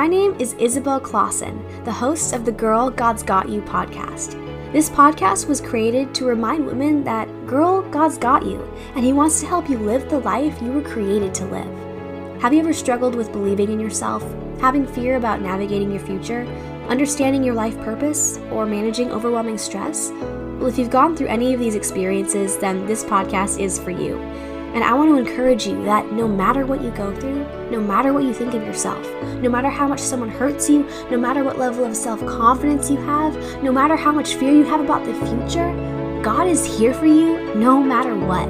My name is Isabel Clausen, the host of the Girl God's Got You podcast. This podcast was created to remind women that, girl, God's got you, and He wants to help you live the life you were created to live. Have you ever struggled with believing in yourself, having fear about navigating your future, understanding your life purpose, or managing overwhelming stress? Well, if you've gone through any of these experiences, then this podcast is for you. And I want to encourage you that no matter what you go through, no matter what you think of yourself, no matter how much someone hurts you, no matter what level of self confidence you have, no matter how much fear you have about the future, God is here for you no matter what.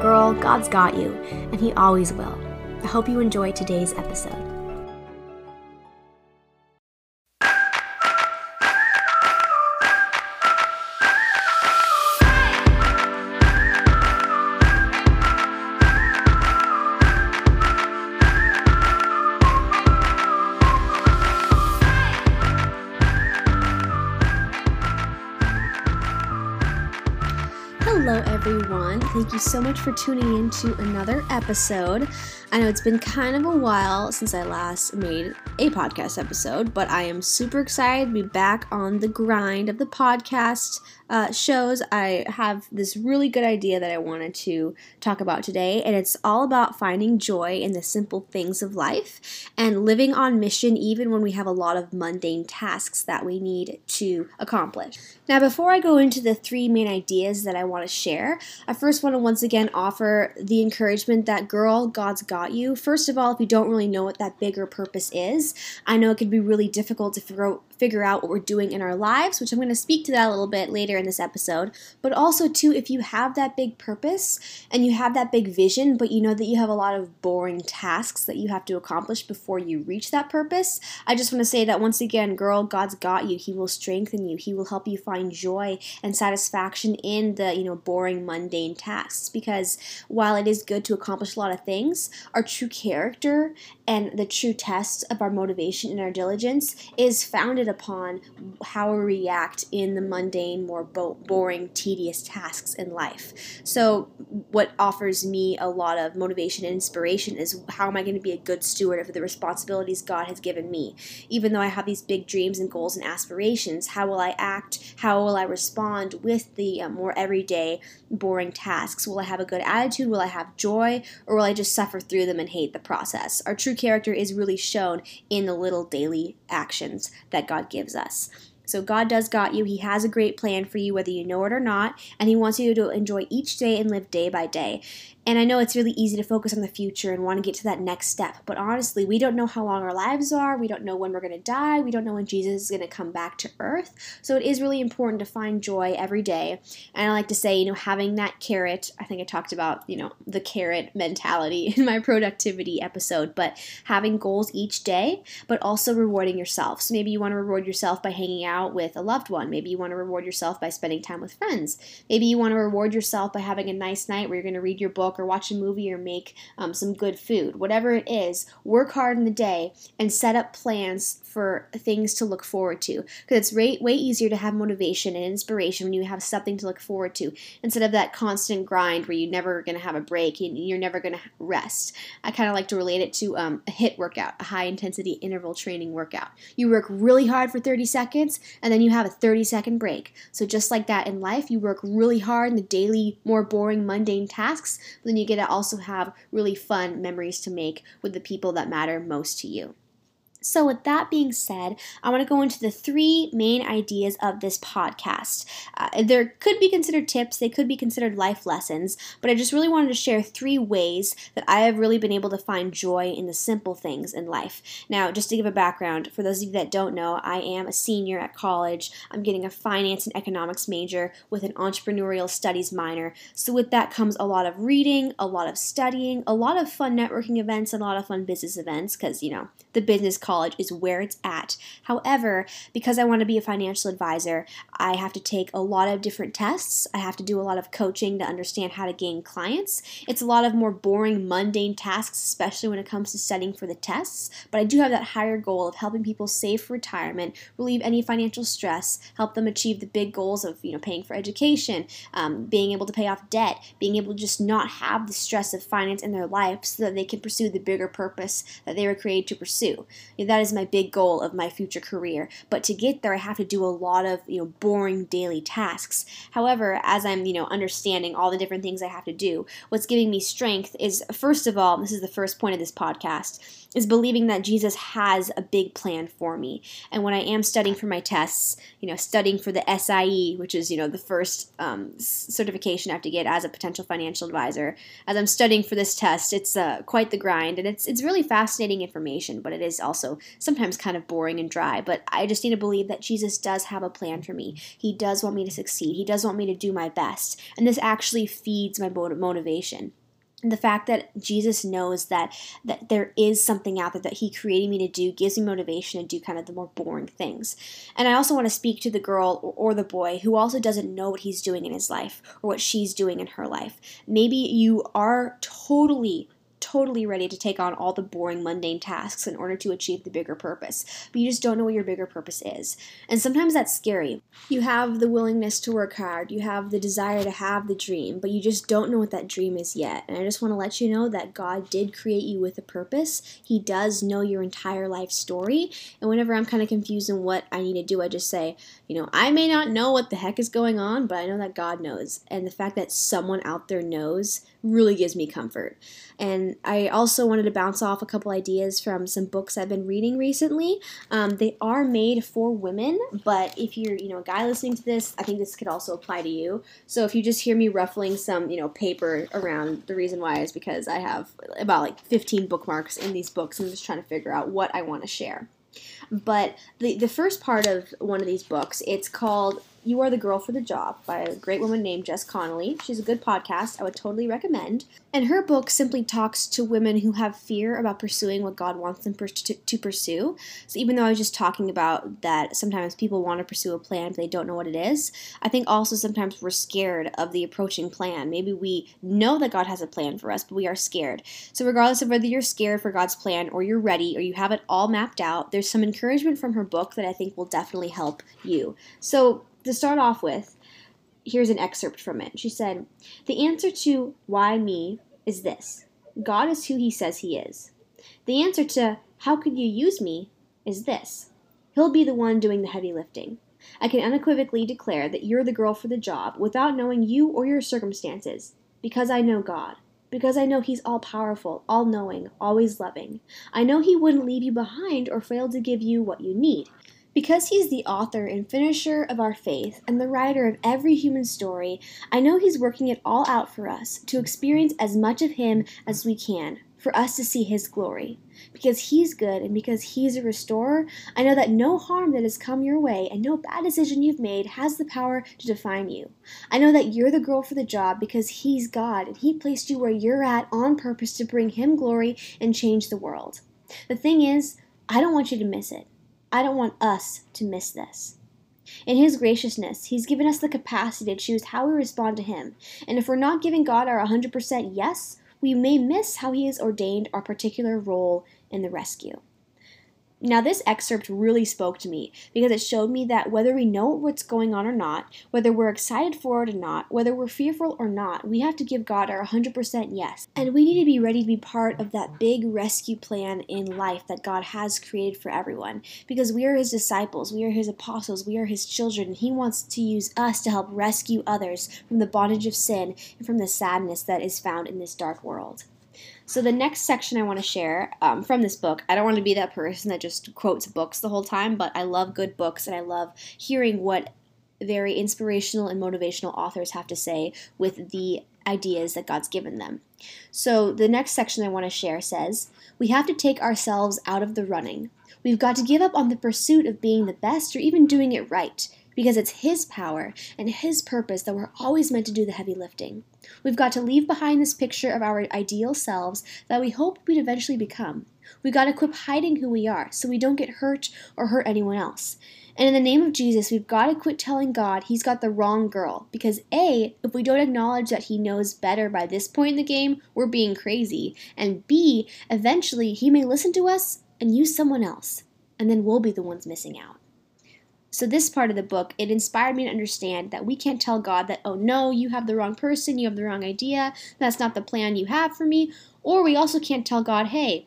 Girl, God's got you, and He always will. I hope you enjoy today's episode. So much for tuning in to another episode. I know it's been kind of a while since I last made a podcast episode, but I am super excited to be back on the grind of the podcast uh, shows. I have this really good idea that I wanted to talk about today, and it's all about finding joy in the simple things of life and living on mission even when we have a lot of mundane tasks that we need to accomplish. Now, before I go into the three main ideas that I want to share, I first want to once again offer the encouragement that, girl, God's got got you. First of all, if you don't really know what that bigger purpose is, I know it can be really difficult to figure out figure out what we're doing in our lives, which I'm going to speak to that a little bit later in this episode. But also, too, if you have that big purpose and you have that big vision, but you know that you have a lot of boring tasks that you have to accomplish before you reach that purpose, I just want to say that once again, girl, God's got you. He will strengthen you. He will help you find joy and satisfaction in the, you know, boring, mundane tasks. Because while it is good to accomplish a lot of things, our true character and the true test of our motivation and our diligence is founded upon how we react in the mundane, more bo- boring, tedious tasks in life. So, what offers me a lot of motivation and inspiration is how am I going to be a good steward of the responsibilities God has given me? Even though I have these big dreams and goals and aspirations, how will I act? How will I respond with the uh, more everyday, boring tasks? Will I have a good attitude? Will I have joy? Or will I just suffer through them and hate the process? Our true character is really shown in the little daily actions that God God gives us. So God does got you. He has a great plan for you, whether you know it or not, and He wants you to enjoy each day and live day by day. And I know it's really easy to focus on the future and want to get to that next step, but honestly, we don't know how long our lives are. We don't know when we're going to die. We don't know when Jesus is going to come back to earth. So it is really important to find joy every day. And I like to say, you know, having that carrot, I think I talked about, you know, the carrot mentality in my productivity episode, but having goals each day, but also rewarding yourself. So maybe you want to reward yourself by hanging out with a loved one. Maybe you want to reward yourself by spending time with friends. Maybe you want to reward yourself by having a nice night where you're going to read your book book or watch a movie or make um, some good food. Whatever it is, work hard in the day and set up plans for things to look forward to. Because it's way, way easier to have motivation and inspiration when you have something to look forward to instead of that constant grind where you're never going to have a break and you're never going to rest. I kind of like to relate it to um, a HIIT workout, a high intensity interval training workout. You work really hard for 30 seconds and then you have a 30 second break. So just like that in life, you work really hard in the daily, more boring, mundane tasks, then you get to also have really fun memories to make with the people that matter most to you. So, with that being said, I want to go into the three main ideas of this podcast. Uh, there could be considered tips, they could be considered life lessons, but I just really wanted to share three ways that I have really been able to find joy in the simple things in life. Now, just to give a background, for those of you that don't know, I am a senior at college. I'm getting a finance and economics major with an entrepreneurial studies minor. So, with that comes a lot of reading, a lot of studying, a lot of fun networking events, and a lot of fun business events because, you know, the business college is where it's at. However, because I want to be a financial advisor, I have to take a lot of different tests. I have to do a lot of coaching to understand how to gain clients. It's a lot of more boring, mundane tasks, especially when it comes to studying for the tests. But I do have that higher goal of helping people save for retirement, relieve any financial stress, help them achieve the big goals of you know paying for education, um, being able to pay off debt, being able to just not have the stress of finance in their life, so that they can pursue the bigger purpose that they were created to pursue. Know, that is my big goal of my future career. But to get there, I have to do a lot of you know boring daily tasks. However, as I'm you know understanding all the different things I have to do, what's giving me strength is first of all, this is the first point of this podcast is believing that Jesus has a big plan for me. And when I am studying for my tests, you know, studying for the SIE, which is, you know, the first um, certification I have to get as a potential financial advisor, as I'm studying for this test, it's uh, quite the grind. And it's, it's really fascinating information, but it is also sometimes kind of boring and dry. But I just need to believe that Jesus does have a plan for me. He does want me to succeed, He does want me to do my best. And this actually feeds my motivation the fact that Jesus knows that that there is something out there that he created me to do gives me motivation to do kind of the more boring things. And I also want to speak to the girl or, or the boy who also doesn't know what he's doing in his life or what she's doing in her life. Maybe you are totally totally ready to take on all the boring, mundane tasks in order to achieve the bigger purpose, but you just don't know what your bigger purpose is. And sometimes that's scary. You have the willingness to work hard, you have the desire to have the dream, but you just don't know what that dream is yet. And I just want to let you know that God did create you with a purpose. He does know your entire life story. And whenever I'm kind of confused in what I need to do, I just say, you know, I may not know what the heck is going on, but I know that God knows. And the fact that someone out there knows really gives me comfort. And I also wanted to bounce off a couple ideas from some books I've been reading recently. Um, they are made for women, but if you're, you know, a guy listening to this, I think this could also apply to you. So if you just hear me ruffling some, you know, paper around, the reason why is because I have about like 15 bookmarks in these books. and I'm just trying to figure out what I want to share. But the, the first part of one of these books, it's called you Are the Girl for the Job by a great woman named Jess Connolly. She's a good podcast I would totally recommend. And her book simply talks to women who have fear about pursuing what God wants them to, pursue. So even though I was just talking about that sometimes people want to pursue a plan but they don't know what it is, I think also sometimes we're scared of the approaching plan. Maybe we know that God has a plan for us, but we are scared. So regardless of whether you're scared for God's plan or you're ready or you have it all mapped out, there's some encouragement from her book that I think will definitely help you. So to start off with, here's an excerpt from it. She said, The answer to why me is this God is who he says he is. The answer to how could you use me is this He'll be the one doing the heavy lifting. I can unequivocally declare that you're the girl for the job without knowing you or your circumstances, because I know God. Because I know He's all powerful, all knowing, always loving. I know He wouldn't leave you behind or fail to give you what you need. Because he's the author and finisher of our faith and the writer of every human story, I know he's working it all out for us to experience as much of him as we can, for us to see his glory. Because he's good and because he's a restorer, I know that no harm that has come your way and no bad decision you've made has the power to define you. I know that you're the girl for the job because he's God and he placed you where you're at on purpose to bring him glory and change the world. The thing is, I don't want you to miss it. I don't want us to miss this. In His graciousness, He's given us the capacity to choose how we respond to Him. And if we're not giving God our 100% yes, we may miss how He has ordained our particular role in the rescue. Now, this excerpt really spoke to me because it showed me that whether we know what's going on or not, whether we're excited for it or not, whether we're fearful or not, we have to give God our 100% yes. And we need to be ready to be part of that big rescue plan in life that God has created for everyone because we are His disciples, we are His apostles, we are His children, and He wants to use us to help rescue others from the bondage of sin and from the sadness that is found in this dark world. So the next section I want to share um, from this book, I don't want to be that person that just quotes books the whole time, but I love good books and I love hearing what very inspirational and motivational authors have to say with the ideas that God's given them. So the next section I want to share says, We have to take ourselves out of the running. We've got to give up on the pursuit of being the best or even doing it right because it's His power and His purpose that we're always meant to do the heavy lifting. We've got to leave behind this picture of our ideal selves that we hope we'd eventually become. We've got to quit hiding who we are so we don't get hurt or hurt anyone else. And in the name of Jesus, we've got to quit telling God he's got the wrong girl. Because A, if we don't acknowledge that he knows better by this point in the game, we're being crazy. And B, eventually he may listen to us and use someone else. And then we'll be the ones missing out. So, this part of the book, it inspired me to understand that we can't tell God that, oh no, you have the wrong person, you have the wrong idea, that's not the plan you have for me. Or we also can't tell God, hey,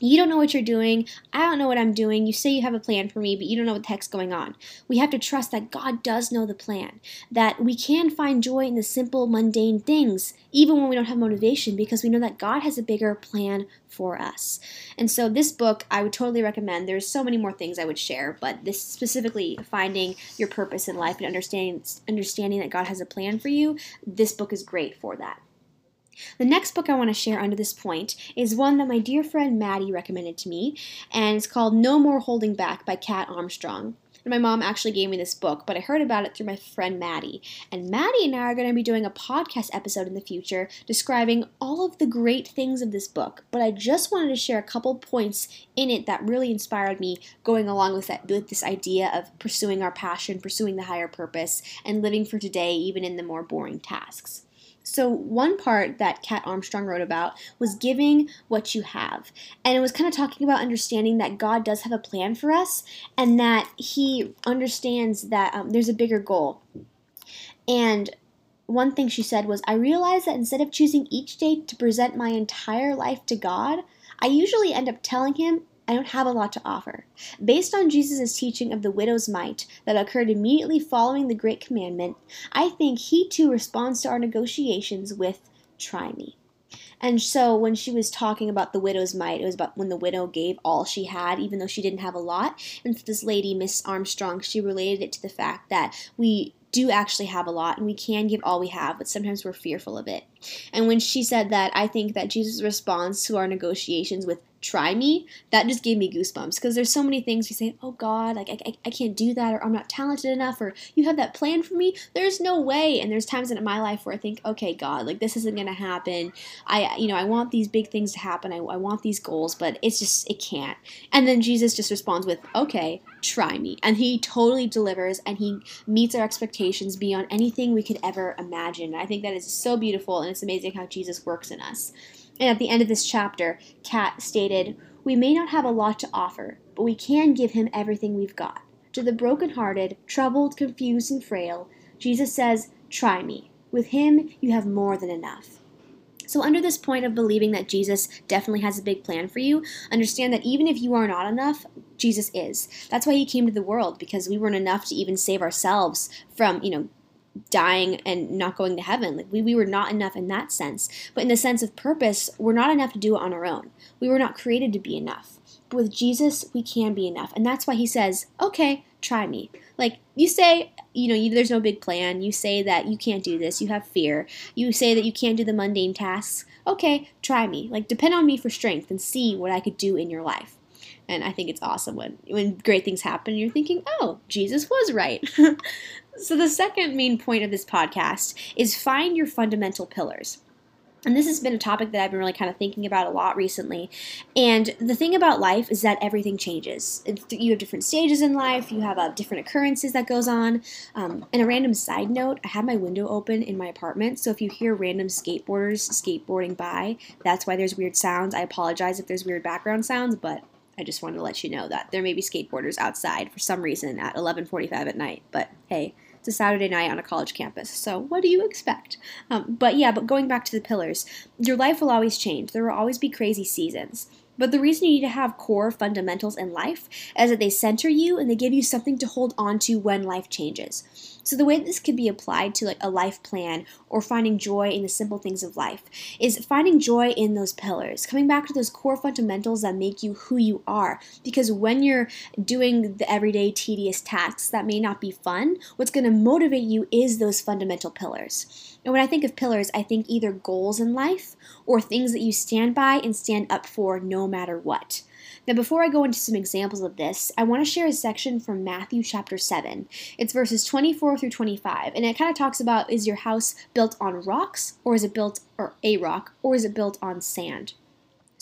you don't know what you're doing. I don't know what I'm doing. You say you have a plan for me, but you don't know what the heck's going on. We have to trust that God does know the plan, that we can find joy in the simple, mundane things, even when we don't have motivation, because we know that God has a bigger plan for us. And so, this book I would totally recommend. There's so many more things I would share, but this specifically finding your purpose in life and understanding understanding that God has a plan for you, this book is great for that. The next book I want to share under this point is one that my dear friend Maddie recommended to me, and it's called No More Holding Back by Kat Armstrong. And my mom actually gave me this book, but I heard about it through my friend Maddie. And Maddie and I are going to be doing a podcast episode in the future describing all of the great things of this book. But I just wanted to share a couple points in it that really inspired me going along with that with this idea of pursuing our passion, pursuing the higher purpose, and living for today even in the more boring tasks. So, one part that Kat Armstrong wrote about was giving what you have. And it was kind of talking about understanding that God does have a plan for us and that He understands that um, there's a bigger goal. And one thing she said was, I realized that instead of choosing each day to present my entire life to God, I usually end up telling Him I don't have a lot to offer. Based on Jesus' teaching of the widow's mite that occurred immediately following the Great Commandment, I think he too responds to our negotiations with, Try me. And so when she was talking about the widow's mite, it was about when the widow gave all she had, even though she didn't have a lot. And for this lady, Miss Armstrong, she related it to the fact that we do actually have a lot and we can give all we have, but sometimes we're fearful of it. And when she said that, I think that Jesus responds to our negotiations with try me, that just gave me goosebumps because there's so many things we say, oh God, like I, I, can't do that, or I'm not talented enough, or you have that plan for me. There's no way. And there's times in my life where I think, okay, God, like this isn't gonna happen. I, you know, I want these big things to happen. I, I want these goals, but it's just it can't. And then Jesus just responds with, okay, try me, and He totally delivers, and He meets our expectations beyond anything we could ever imagine. And I think that is so beautiful, and it's amazing how Jesus works in us. And at the end of this chapter, Kat stated, We may not have a lot to offer, but we can give him everything we've got. To the broken-hearted, troubled, confused, and frail, Jesus says, Try me. With him, you have more than enough. So, under this point of believing that Jesus definitely has a big plan for you, understand that even if you are not enough, Jesus is. That's why he came to the world, because we weren't enough to even save ourselves from, you know, dying and not going to heaven. Like we, we were not enough in that sense. But in the sense of purpose, we're not enough to do it on our own. We were not created to be enough. But with Jesus, we can be enough. And that's why he says, okay, try me. Like you say, you know, you, there's no big plan. You say that you can't do this. You have fear. You say that you can't do the mundane tasks. Okay, try me. Like depend on me for strength and see what I could do in your life. And I think it's awesome when when great things happen. You're thinking, oh, Jesus was right. So, the second main point of this podcast is find your fundamental pillars. And this has been a topic that I've been really kind of thinking about a lot recently. And the thing about life is that everything changes. You have different stages in life. You have uh, different occurrences that goes on. Um, and a random side note: I have my window open in my apartment, so if you hear random skateboarders skateboarding by, that's why there's weird sounds. I apologize if there's weird background sounds, but I just wanted to let you know that there may be skateboarders outside for some reason at 11:45 at night. But hey, it's a Saturday night on a college campus, so what do you expect? Um, but yeah, but going back to the pillars, your life will always change. There will always be crazy seasons. But the reason you need to have core fundamentals in life is that they center you and they give you something to hold on to when life changes. So the way this could be applied to like a life plan or finding joy in the simple things of life is finding joy in those pillars, coming back to those core fundamentals that make you who you are. Because when you're doing the everyday tedious tasks that may not be fun, what's going to motivate you is those fundamental pillars. And when I think of pillars, I think either goals in life or things that you stand by and stand up for no matter what. Now, before I go into some examples of this, I want to share a section from Matthew chapter 7. It's verses 24 through 25, and it kind of talks about is your house built on rocks, or is it built, or a rock, or is it built on sand?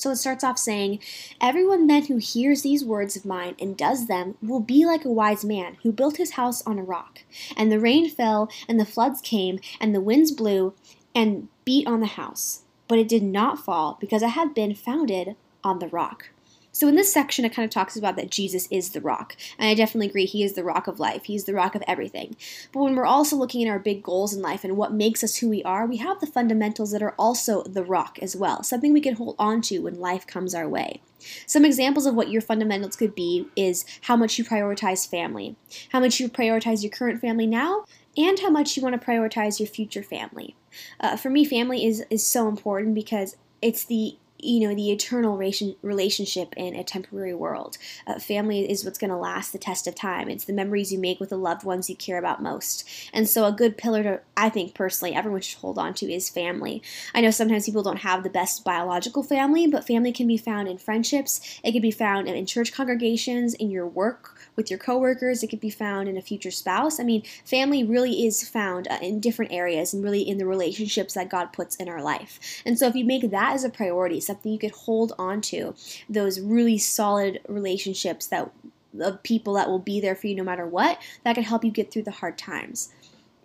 So it starts off saying, Everyone then who hears these words of mine and does them will be like a wise man who built his house on a rock. And the rain fell, and the floods came, and the winds blew and beat on the house. But it did not fall because it had been founded on the rock. So in this section, it kind of talks about that Jesus is the rock. And I definitely agree, he is the rock of life. He's the rock of everything. But when we're also looking at our big goals in life and what makes us who we are, we have the fundamentals that are also the rock as well, something we can hold on to when life comes our way. Some examples of what your fundamentals could be is how much you prioritize family, how much you prioritize your current family now, and how much you want to prioritize your future family. Uh, for me, family is, is so important because it's the you know the eternal relationship in a temporary world. Uh, family is what's going to last the test of time. It's the memories you make with the loved ones you care about most. And so, a good pillar to, I think personally, everyone should hold on to is family. I know sometimes people don't have the best biological family, but family can be found in friendships. It can be found in church congregations, in your work with your coworkers. It could be found in a future spouse. I mean, family really is found uh, in different areas and really in the relationships that God puts in our life. And so, if you make that as a priority, something you could hold on to, those really solid relationships that of people that will be there for you no matter what, that can help you get through the hard times.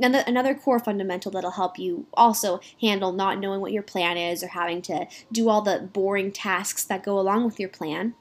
And another core fundamental that'll help you also handle not knowing what your plan is or having to do all the boring tasks that go along with your plan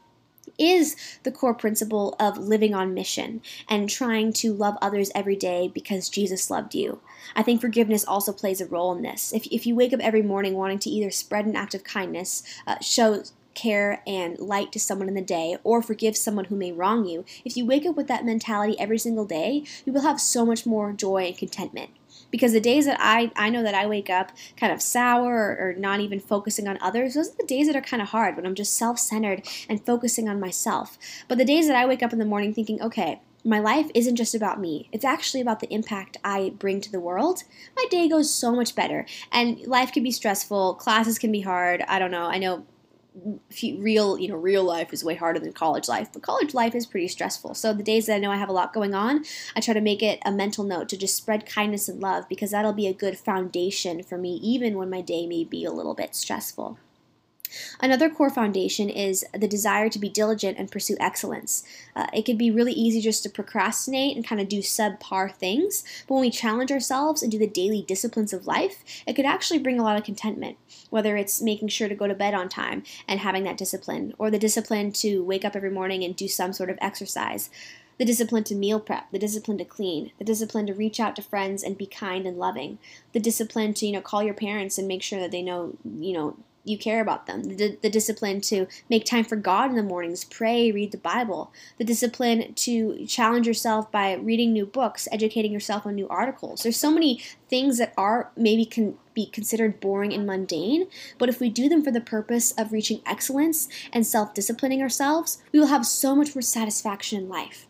is the core principle of living on mission and trying to love others every day because Jesus loved you. I think forgiveness also plays a role in this. If, if you wake up every morning wanting to either spread an act of kindness, uh, show care and light to someone in the day, or forgive someone who may wrong you, if you wake up with that mentality every single day, you will have so much more joy and contentment because the days that I, I know that I wake up kind of sour or, or not even focusing on others, those are the days that are kind of hard when I'm just self centered and focusing on myself. But the days that I wake up in the morning thinking, okay, my life isn't just about me. It's actually about the impact I bring to the world. My day goes so much better. And life can be stressful, classes can be hard. I don't know. I know real you know real life is way harder than college life but college life is pretty stressful. So the days that i know i have a lot going on i try to make it a mental note to just spread kindness and love because that'll be a good foundation for me even when my day may be a little bit stressful Another core foundation is the desire to be diligent and pursue excellence. Uh, it can be really easy just to procrastinate and kind of do subpar things, but when we challenge ourselves and do the daily disciplines of life, it could actually bring a lot of contentment, whether it's making sure to go to bed on time and having that discipline, or the discipline to wake up every morning and do some sort of exercise the discipline to meal prep, the discipline to clean, the discipline to reach out to friends and be kind and loving, the discipline to, you know, call your parents and make sure that they know, you know, you care about them. The, the, discipline to make time for God in the mornings, pray, read the Bible. The discipline to challenge yourself by reading new books, educating yourself on new articles. There's so many things that are maybe can be considered boring and mundane, but if we do them for the purpose of reaching excellence and self disciplining ourselves, we will have so much more satisfaction in life.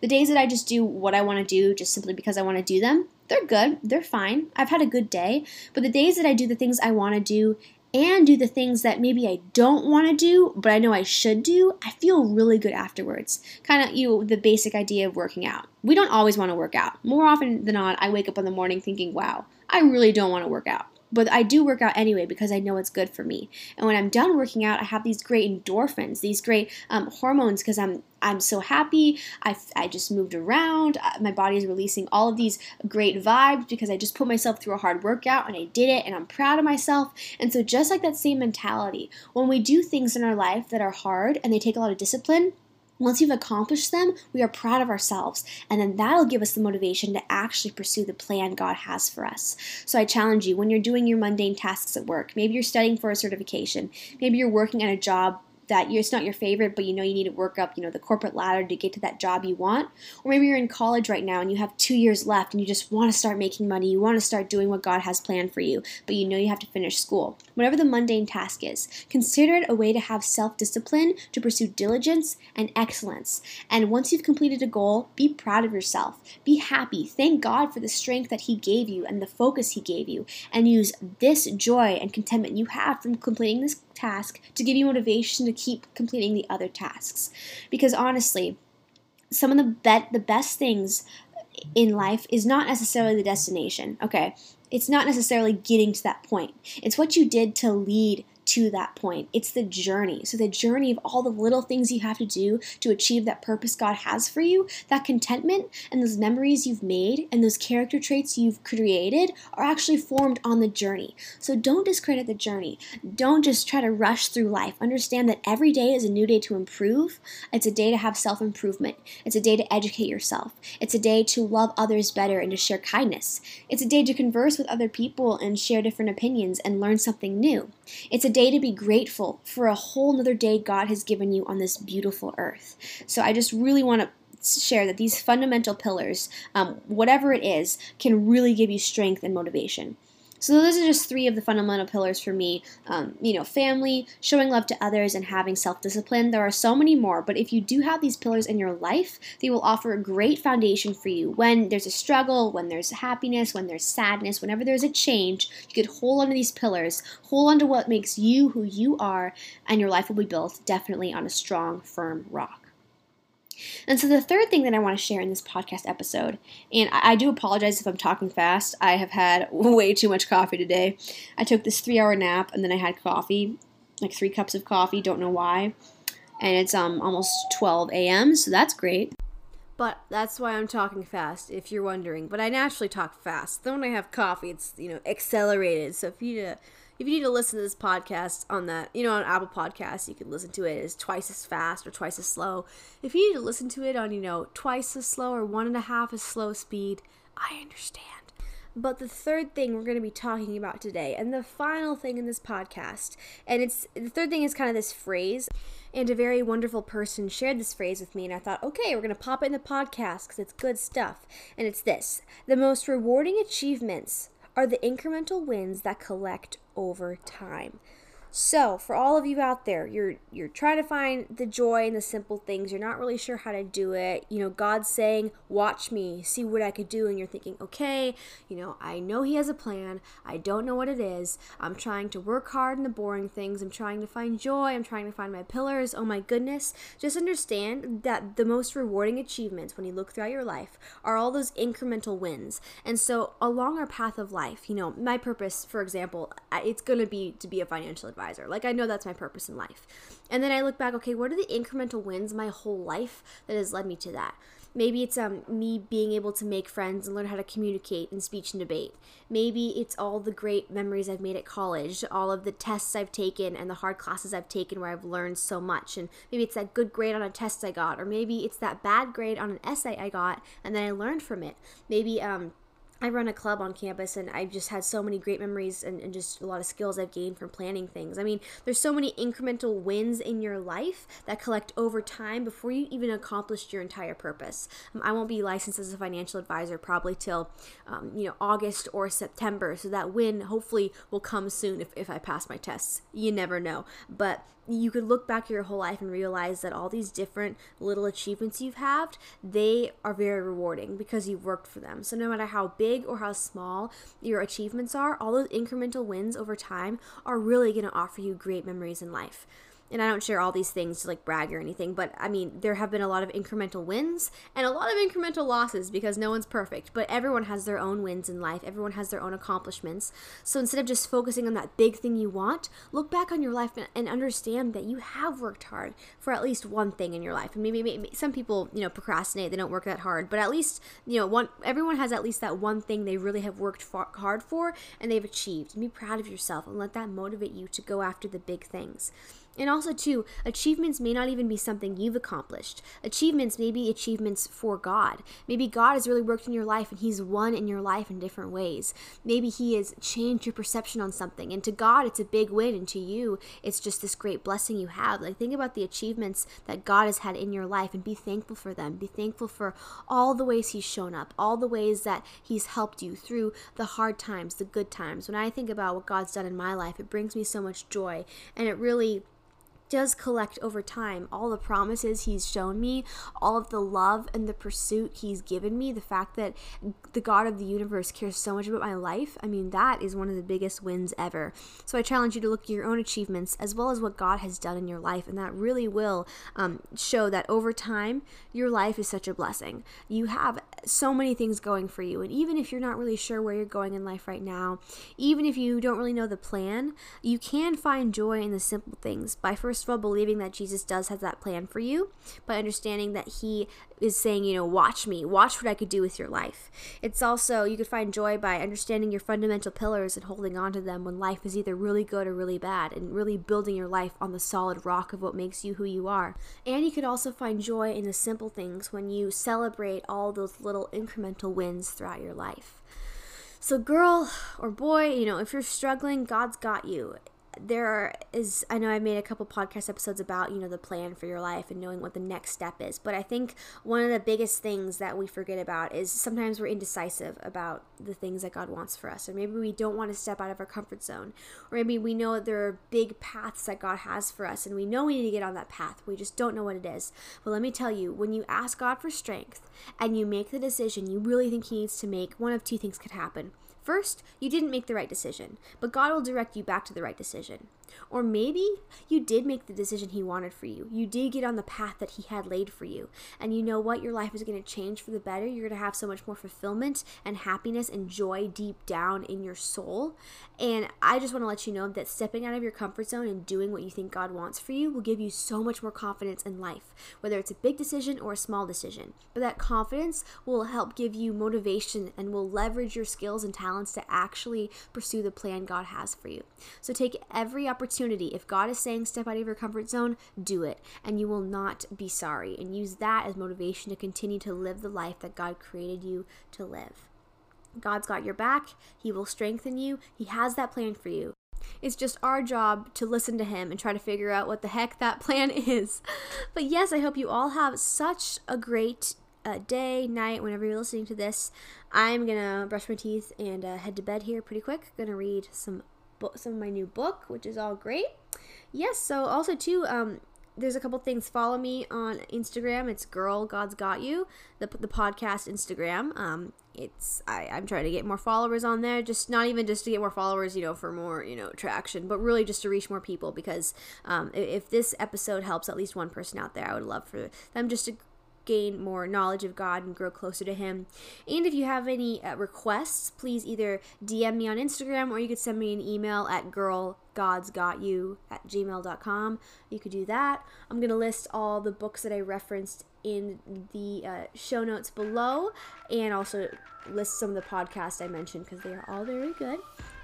The days that I just do what I want to do just simply because I want to do them, they're good, they're fine. I've had a good day. But the days that I do the things I want to do and do the things that maybe I don't want to do, but I know I should do, I feel really good afterwards. Kind of you know, the basic idea of working out. We don't always want to work out. More often than not, I wake up in the morning thinking, "Wow, I really don't want to work out." But I do work out anyway because I know it's good for me. And when I'm done working out, I have these great endorphins, these great um, hormones because I'm I'm so happy. I, I just moved around. Uh, my body is releasing all of these great vibes because I just put myself through a hard workout and I did it and I'm proud of myself. And so, just like that same mentality, when we do things in our life that are hard and they take a lot of discipline, once you've accomplished them, we are proud of ourselves, and then that'll give us the motivation to actually pursue the plan God has for us. So I challenge you when you're doing your mundane tasks at work, maybe you're studying for a certification, maybe you're working at a job that it's not your favorite, but you know you need to work up, you know, the corporate ladder to get to that job you want. Or maybe you're in college right now and you have two years left and you just want to start making money. You want to start doing what God has planned for you, but you know you have to finish school. Whatever the mundane task is, consider it a way to have self discipline, to pursue diligence and excellence. And once you've completed a goal, be proud of yourself. Be happy. Thank God for the strength that He gave you and the focus He gave you. And use this joy and contentment you have from completing this task to give you motivation to keep completing the other tasks. Because honestly, some of the bet the best things in life is not necessarily the destination. Okay, it's not necessarily getting to that point. It's what you did to lead to that point. It's the journey. So, the journey of all the little things you have to do to achieve that purpose God has for you, that contentment and those memories you've made and those character traits you've created are actually formed on the journey. So, don't discredit the journey. Don't just try to rush through life. Understand that every day is a new day to improve. It's a day to have self improvement. It's a day to educate yourself. It's a day to love others better and to share kindness. It's a day to converse with other people and share different opinions and learn something new. It's a day to be grateful for a whole nother day God has given you on this beautiful earth. So I just really want to share that these fundamental pillars, um, whatever it is, can really give you strength and motivation. So those are just three of the fundamental pillars for me. Um, you know, family, showing love to others, and having self-discipline. There are so many more, but if you do have these pillars in your life, they will offer a great foundation for you when there's a struggle, when there's happiness, when there's sadness, whenever there's a change. You could hold onto these pillars, hold onto what makes you who you are, and your life will be built definitely on a strong, firm rock. And so, the third thing that I want to share in this podcast episode, and I, do apologize if I'm talking fast. I have had way too much coffee today. I took this three hour nap and then I had coffee, like three cups of coffee, don't know why. And it's um almost 12 a.m., so that's great. But that's why I'm talking fast, if you're wondering. But I naturally talk fast. Then when I have coffee, it's, you know, accelerated. So if you if you need to listen to this podcast on that, you know, on Apple Podcasts, you can listen to it as twice as fast or twice as slow. If you need to listen to it on, you know, twice as slow or one and a half as slow speed, I understand. But the third thing we're going to be talking about today, and the final thing in this podcast, and it's the third thing is kind of this phrase. And a very wonderful person shared this phrase with me, and I thought, okay, we're going to pop it in the podcast because it's good stuff. And it's this The most rewarding achievements are the incremental wins that collect over time. So, for all of you out there, you're you're trying to find the joy in the simple things. You're not really sure how to do it. You know, God's saying, "Watch me, see what I could do." And you're thinking, "Okay, you know, I know he has a plan. I don't know what it is. I'm trying to work hard in the boring things. I'm trying to find joy. I'm trying to find my pillars. Oh my goodness." Just understand that the most rewarding achievements when you look throughout your life are all those incremental wins. And so, along our path of life, you know, my purpose, for example, it's going to be to be a financial advisor. Like I know that's my purpose in life. And then I look back, okay, what are the incremental wins my whole life that has led me to that? Maybe it's um, me being able to make friends and learn how to communicate in speech and debate. Maybe it's all the great memories I've made at college, all of the tests I've taken and the hard classes I've taken where I've learned so much. And maybe it's that good grade on a test I got, or maybe it's that bad grade on an essay I got and then I learned from it. Maybe um, I run a club on campus and I've just had so many great memories and, and, just a lot of skills I've gained from planning things. I mean, there's so many incremental wins in your life that collect over time before you even accomplished your entire purpose. Um, I won't be licensed as a financial advisor probably till, um, you know, August or September. So that win hopefully will come soon if, if I pass my tests. You never know. But you could look back your whole life and realize that all these different little achievements you've had, they are very rewarding because you've worked for them. So no matter how big or how small your achievements are, all those incremental wins over time are really going to offer you great memories in life and I don't share all these things to like brag or anything, but I mean, there have been a lot of incremental wins and a lot of incremental losses because no one's perfect, but everyone has their own wins in life. Everyone has their own accomplishments. So instead of just focusing on that big thing you want, look back on your life and understand that you have worked hard for at least one thing in your life. And maybe, maybe some people, you know, procrastinate, they don't work that hard, but at least, you know, one everyone has at least that one thing they really have worked far, hard for and they've achieved. And be proud of yourself and let that motivate you to go after the big things. And also, too, achievements may not even be something you've accomplished. Achievements may be achievements for God. Maybe God has really worked in your life and He's won in your life in different ways. Maybe He has changed your perception on something. And to God, it's a big win. And to you, it's just this great blessing you have. Like, think about the achievements that God has had in your life and be thankful for them. Be thankful for all the ways He's shown up, all the ways that He's helped you through the hard times, the good times. When I think about what God's done in my life, it brings me so much joy. And it really does collect over time all the promises he's shown me, all of the love and the pursuit he's given me, the fact that the God of the universe cares so much about my life. I mean, that is one of the biggest wins ever. So I challenge you to look at your own achievements as well as what God has done in your life, and that really will um, show that over time, your life is such a blessing. You have so many things going for you. And even if you're not really sure where you're going in life right now, even if you don't really know the plan, you can find joy in the simple things by first of all believing that Jesus does have that plan for you, by understanding that He is saying, you know, watch me, watch what I could do with your life. It's also, you could find joy by understanding your fundamental pillars and holding on to them when life is either really good or really bad, and really building your life on the solid rock of what makes you who you are. And you could also find joy in the simple things when you celebrate all those little incremental wins throughout your life. So, girl or boy, you know, if you're struggling, God's got you there is i know i made a couple podcast episodes about you know the plan for your life and knowing what the next step is but i think one of the biggest things that we forget about is sometimes we're indecisive about the things that god wants for us or maybe we don't want to step out of our comfort zone or maybe we know that there are big paths that god has for us and we know we need to get on that path. We just don't know what it is. But let me tell you when you ask god for strength and you make the decision you really think he needs to make one of two things could happen First, you didn't make the right decision, but God will direct you back to the right decision. Or maybe you did make the decision He wanted for you. You did get on the path that He had laid for you. And you know what? Your life is going to change for the better. You're going to have so much more fulfillment and happiness and joy deep down in your soul. And I just want to let you know that stepping out of your comfort zone and doing what you think God wants for you will give you so much more confidence in life, whether it's a big decision or a small decision. But that confidence will help give you motivation and will leverage your skills and talents to actually pursue the plan God has for you. So take every opportunity opportunity. If God is saying step out of your comfort zone, do it, and you will not be sorry. And use that as motivation to continue to live the life that God created you to live. God's got your back, He will strengthen you, He has that plan for you. It's just our job to listen to him and try to figure out what the heck that plan is. But yes, I hope you all have such a great uh, day, night, whenever you're listening to this. I'm gonna brush my teeth and uh, head to bed here pretty quick. Gonna read some some of my new book, which is all great. Yes, so also too, um, there's a couple things. Follow me on Instagram. It's Girl God's Got You, the the podcast Instagram. Um, it's I I'm trying to get more followers on there. Just not even just to get more followers, you know, for more you know traction, but really just to reach more people. Because um, if this episode helps at least one person out there, I would love for them just to gain more knowledge of God and grow closer to Him. And if you have any uh, requests, please either DM me on Instagram or you could send me an email at girlgodsgotyou at gmail.com. You could do that. I'm going to list all the books that I referenced in the uh, show notes below and also list some of the podcasts I mentioned because they are all very good.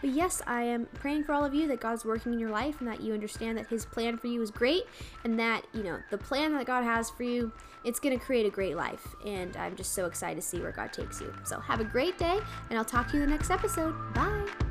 But yes, I am praying for all of you that God's working in your life and that you understand that His plan for you is great and that, you know, the plan that God has for you, it's going to create a great life. And I'm just so excited to see where God takes you. So have a great day, and I'll talk to you in the next episode. Bye.